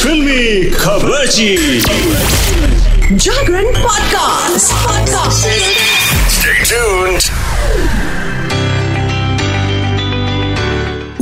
फिल्मी खबर जागरण podcast podcast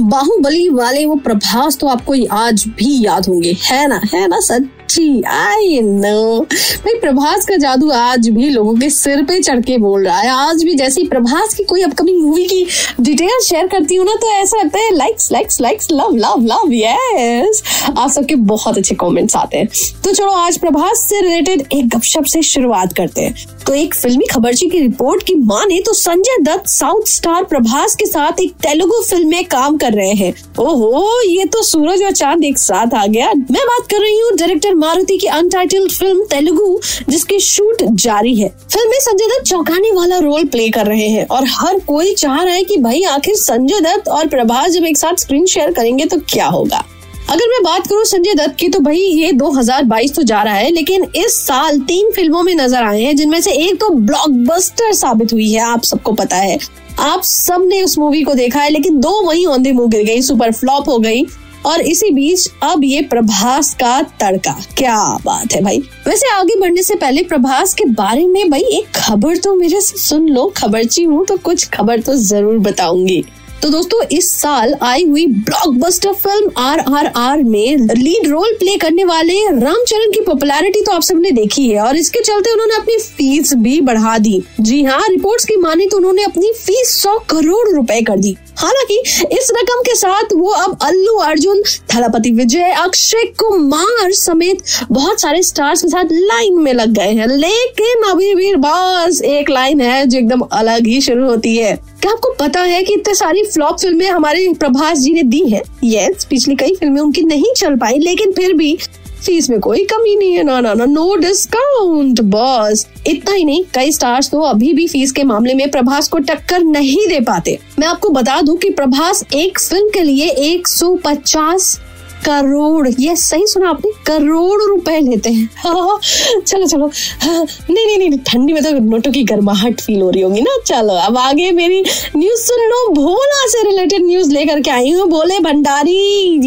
Baahubali वाले वो प्रभास तो आपको आज भी याद होंगे। है ना? है ना सच्ची, आई नो। भाई प्रभास का जादू आज भी लोगों के सिर पे चढ़ के बोल रहा है। आज भी जैसी प्रभास की कोई अपकमिंग मूवी की डिटेल शेयर करती हूँ ना तो ऐसा लगता है likes likes likes love love love yes आप सबके बहुत अच्छे कमेंट्स आते हैं। तो चलो, आज प्रभास से रिलेटेड एक गपशप से शुरुआत करते हैं। तो एक फिल्मी खबरची की रिपोर्ट की माने तो संजय दत्त साउथ स्टार प्रभास के साथ एक तेलुगु फ़िल्म में काम कर रहे हैं। ओहो, ये तो सूरज और चाँद एक साथ आ गया। मैं बात कर रही हूँ डायरेक्टर मारुति की अनटाइटल्ड फ़िल्म तेलुगु, जिसकी शूट जारी है। फ़िल्म में संजय दत्त चौंकाने वाला रोल प्ले कर रहे हैं और हर कोई चाह रहा है कि भाई आखिर संजय दत्त और प्रभास जब एक साथ स्क्रीन शेयर करेंगे तो क्या होगा? अगर मैं बात करूँ संजय दत्त की तो भाई ये 2022 तो जा रहा है, लेकिन इस साल तीन फ़िल्मों में नज़र आए हैं, जिनमें से एक तो ब्लॉकबस्टर साबित हुई है, आप सबको पता है। आप सबने उस मूवी को देखा है, लेकिन दो वही द मुँह गिर गई सुपर फ्लॉप हो गई। और इसी बीच अब ये प्रभास का तड़का। क्या बात है भाई। वैसे आगे बढ़ने से पहले प्रभास के बारे में भाई एक खबर तो मेरे से सुन लो। खबरची हूँ तो कुछ खबर तो ज़रूर बताऊँगी। तो दोस्तों, इस साल आई हुई blockbuster film R R R में लीड रोल प्ले करने वाले रामचरण की पॉपुलैरिटी तो आप सबने देखी है और इसके चलते उन्होंने अपनी फ़ीस भी बढ़ा दी। जी हाँ रिपोर्ट्स की माने तो उन्होंने अपनी फ़ीस सौ करोड़ रुपए कर दी। हालाँकि, इस रकम के साथ वो अब अल्लू, अर्जुन, थलापति विजय, अक्षय कुमार समेत बहुत सारे स्टार्स के साथ लाइन में लग गए हैं। लेकिन अभी भी बस एक लाइन है जो एकदम अलग ही शुरू होती है। क्या आपको पता है कि इतने सारी फ्लॉप फ़िल्में हमारे प्रभास जी ने दी हैं? यस पिछली कई फ़िल्में उनकी नहीं चल पाई, लेकिन फिर भी फ़ीस में कोई कमी नहीं है, ना ना ना नो डिस्काउंट बॉस। इतना ही नहीं, कई स्टार्स तो अभी भी फ़ीस के मामले में प्रभास को टक्कर नहीं दे पाते। मैं आपको बता दूँ कि प्रभास एक फ़िल्म के लिए 150 करोड़ ये सही सुना आपने करोड़ रुपए लेते हैं। हाँ, चलो चलो। हाँ, नहीं नहीं नहीं ठंडी में तो नोटों की गर्माहट फील हो रही होगी ना। चलो अब आगे मेरी न्यूज़ सुन लो। भोला से रिलेटेड न्यूज़ लेकर के आई हूँ। भोले भंडारी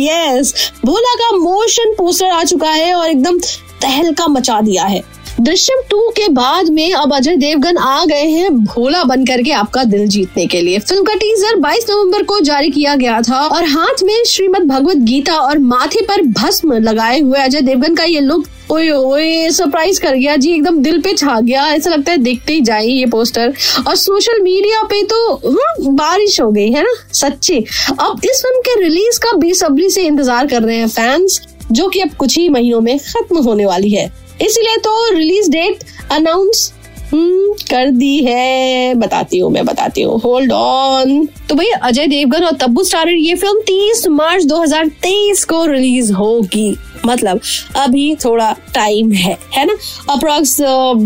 यस भोला का मोशन पोस्टर आ चुका है और एकदम तहलका मचा दिया है। दृश्यम टू के बाद में अब अजय देवगन आ गए हैं भोला बन करके आपका दिल जीतने के लिए। फ़िल्म का टीजर 22 नवंबर को जारी किया गया था और हाथ में श्रीमद भगवत गीता और माथे पर भस्म लगाए हुए अजय देवगन का ये लुक ओए ओए सरप्राइज़ कर गया। जी एकदम दिल पे छा गया। ऐसा लगता है देखते ही जाए ये पोस्टर और सोशल मीडिया पे तो हम्म, बारिश हो गई है ना? सच्ची। अब इस फ़िल्म के रिलीज़ का बेसब्री से इंतज़ार कर रहे हैं फैंस जो कि अब कुछ ही महीनों में खत्म होने वाली है। इसीलिए तो रिलीज़ डेट अनाउंस कर दी है। बताती हूँ मैं, बताती हूँ। होल्ड ऑन तो भाई अजय देवगन और तब्बू स्टारर, ये फ़िल्म 30 मार्च 2023 को रिलीज़ होगी। मतलब अभी थोड़ा टाइम है है ना? अप्रोक्स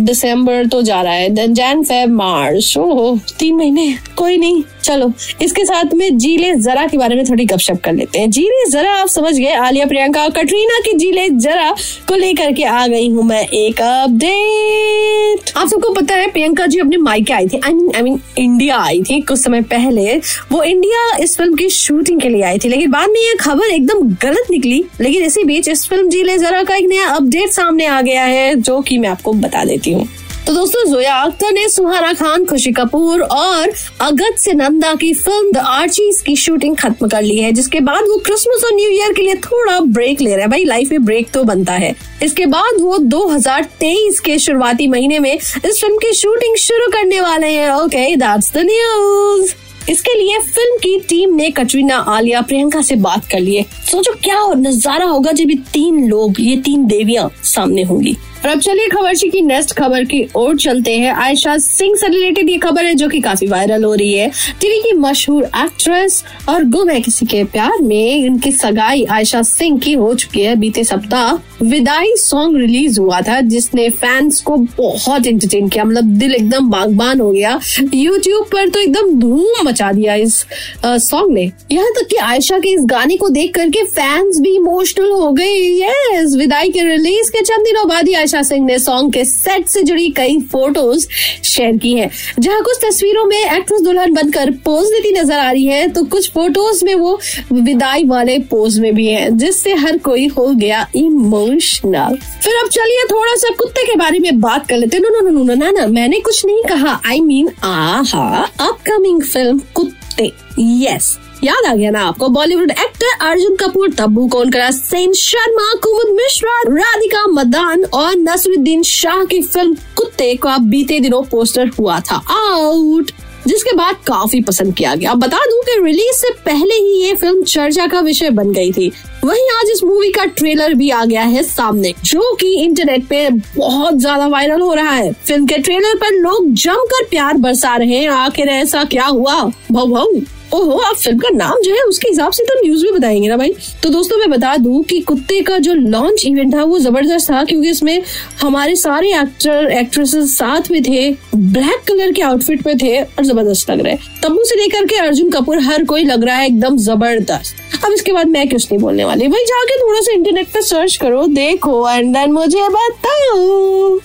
दिसंबर तो जा रहा है देन जैन फेब मार्च हो तीन महीने कोई नहीं। चलो, इसके साथ में जीले जरा के बारे में थोड़ी गपशप कर लेते हैं। जीले जरा, आप समझ गए, आलिया, प्रियंका और कटरीना की जीले जरा को लेकर के आ गई हूँ मैं एक अपडेट आप सबको पता है, प्रियंका जी अपने मायके आई थी। I mean I mean India आई थी कुछ समय पहले। वो इंडिया इस फ़िल्म की शूटिंग के लिए आई थी। लेकिन बाद में ये खबर एकदम गलत निकली। लेकिन इसी बीच इस फ़िल्म जी ले जरा का एक नया अपडेट सामने आ गया है, जो की मैं आपको बता देती हूँ। तो दोस्तों, जोया अख्तर ने सुहाना खान, खुशी कपूर और अगत से नंदा की फ़िल्म द आर्चीज की शूटिंग खत्म कर ली है, जिसके बाद वो क्रिसमस और न्यू ईयर के लिए थोड़ा ब्रेक ले रहे हैं। भाई लाइफ में ब्रेक तो बनता है। इसके बाद वो 2023 के शुरुआती महीने में इस फ़िल्म की शूटिंग शुरू करने वाले हैं। ओके दैट्स द न्यूज़ इसके लिए फ़िल्म की टीम ने कटरीना, आलिया, प्रियंका से बात कर लिए सोचो, क्या नज़ारा होगा जब ये तीन लोग, ये तीन देवियाँ सामने होंगी। और अब चलिए खबर की नेक्स्ट खबर की ओर चलते हैं। आयशा सिंह से रिलेटेड ये खबर है जो कि काफ़ी वायरल हो रही है। टीवी की मशहूर एक्ट्रेस और गुम है किसी के प्यार में। इनकी सगाई आयशा सिंह की हो चुकी है। बीते सप्ताह विदाई सॉन्ग रिलीज़ हुआ था, जिसने फैंस को बहुत एंटरटेन किया। मतलब दिल एकदम बागबान हो गया। यूट्यूब पर तो एकदम धूम मचा दिया इस सॉन्ग ने। यहाँ तक कि आयशा के इस गाने को देख करके फैंस भी इमोशनल हो गए। यस विदाई के रिलीज़ के चंद दिनों बाद ही आयशा वर्षा सिंह ने सॉन्ग के सेट से जुड़ी कई फ़ोटोज़ शेयर की है। जहाँ कुछ तस्वीरों में एक्ट्रेस दुल्हन बनकर पोज देती नज़र आ रही है तो कुछ फ़ोटोज़ में वो विदाई वाले पोज में भी है, जिससे हर कोई हो गया इमोशनल फिर अब चलिए थोड़ा सा कुत्ते के बारे में बात कर लेते नो नो नो नो ना ना, मैंने कुछ नहीं कहा। आई मीन आहा अपकमिंग फ़िल्म कुत्ते। यस याद आ गया ना आपको? बॉलीवुड एक्टर अर्जुन कपूर तब्बू कोनकरा सेन शर्मा कुमुद मिश्रा राधिका मदान और नसरुद्दीन शाह की फ़िल्म कुत्ते का बीते दिनों पोस्टर हुआ था। आउट जिसके बाद काफ़ी पसंद किया गया। बता दूँ कि रिलीज़ से पहले ही ये फ़िल्म चर्चा का विषय बन गई थी। वहीं आज इस मूवी का ट्रेलर भी आ गया है सामने, जो कि इंटरनेट पे बहुत ज़्यादा वायरल हो रहा है। फ़िल्म के ट्रेलर पर लोग जमकर प्यार बरसा रहे हैं। आखिर ऐसा क्या हुआ? भाऊ भाऊ ओहो, आप फ़िल्म का नाम जो है, उसके हिसाब से तो न्यूज़ में बताएँगे ना भाई। तो दोस्तों, मैं बता दूँ कि कुत्ते का जो लॉन्च इवेंट था, वो ज़बरदस्त था, क्योंकि इसमें हमारे सारे एक्टर एक्ट्रेसेस साथ में थे ब्लैक कलर के आउटफिट में थे और ज़बरदस्त लग रहे तब्बू से लेकर के अर्जुन कपूर, हर कोई लग रहा है एकदम ज़बरदस्त। अब इसके बाद मैं कुछ नहीं बोलने वाली? भाई, जाके थोड़ा सा इंटरनेट पर सर्च करो, देखो एंड देन मुझे बताओ।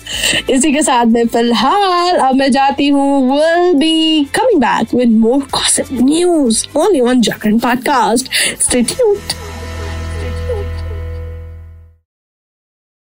इसी के साथ में फ़िलहाल अब मैं जाती हूँ will be coming back with more news only on Jack Podcast. Stay tuned.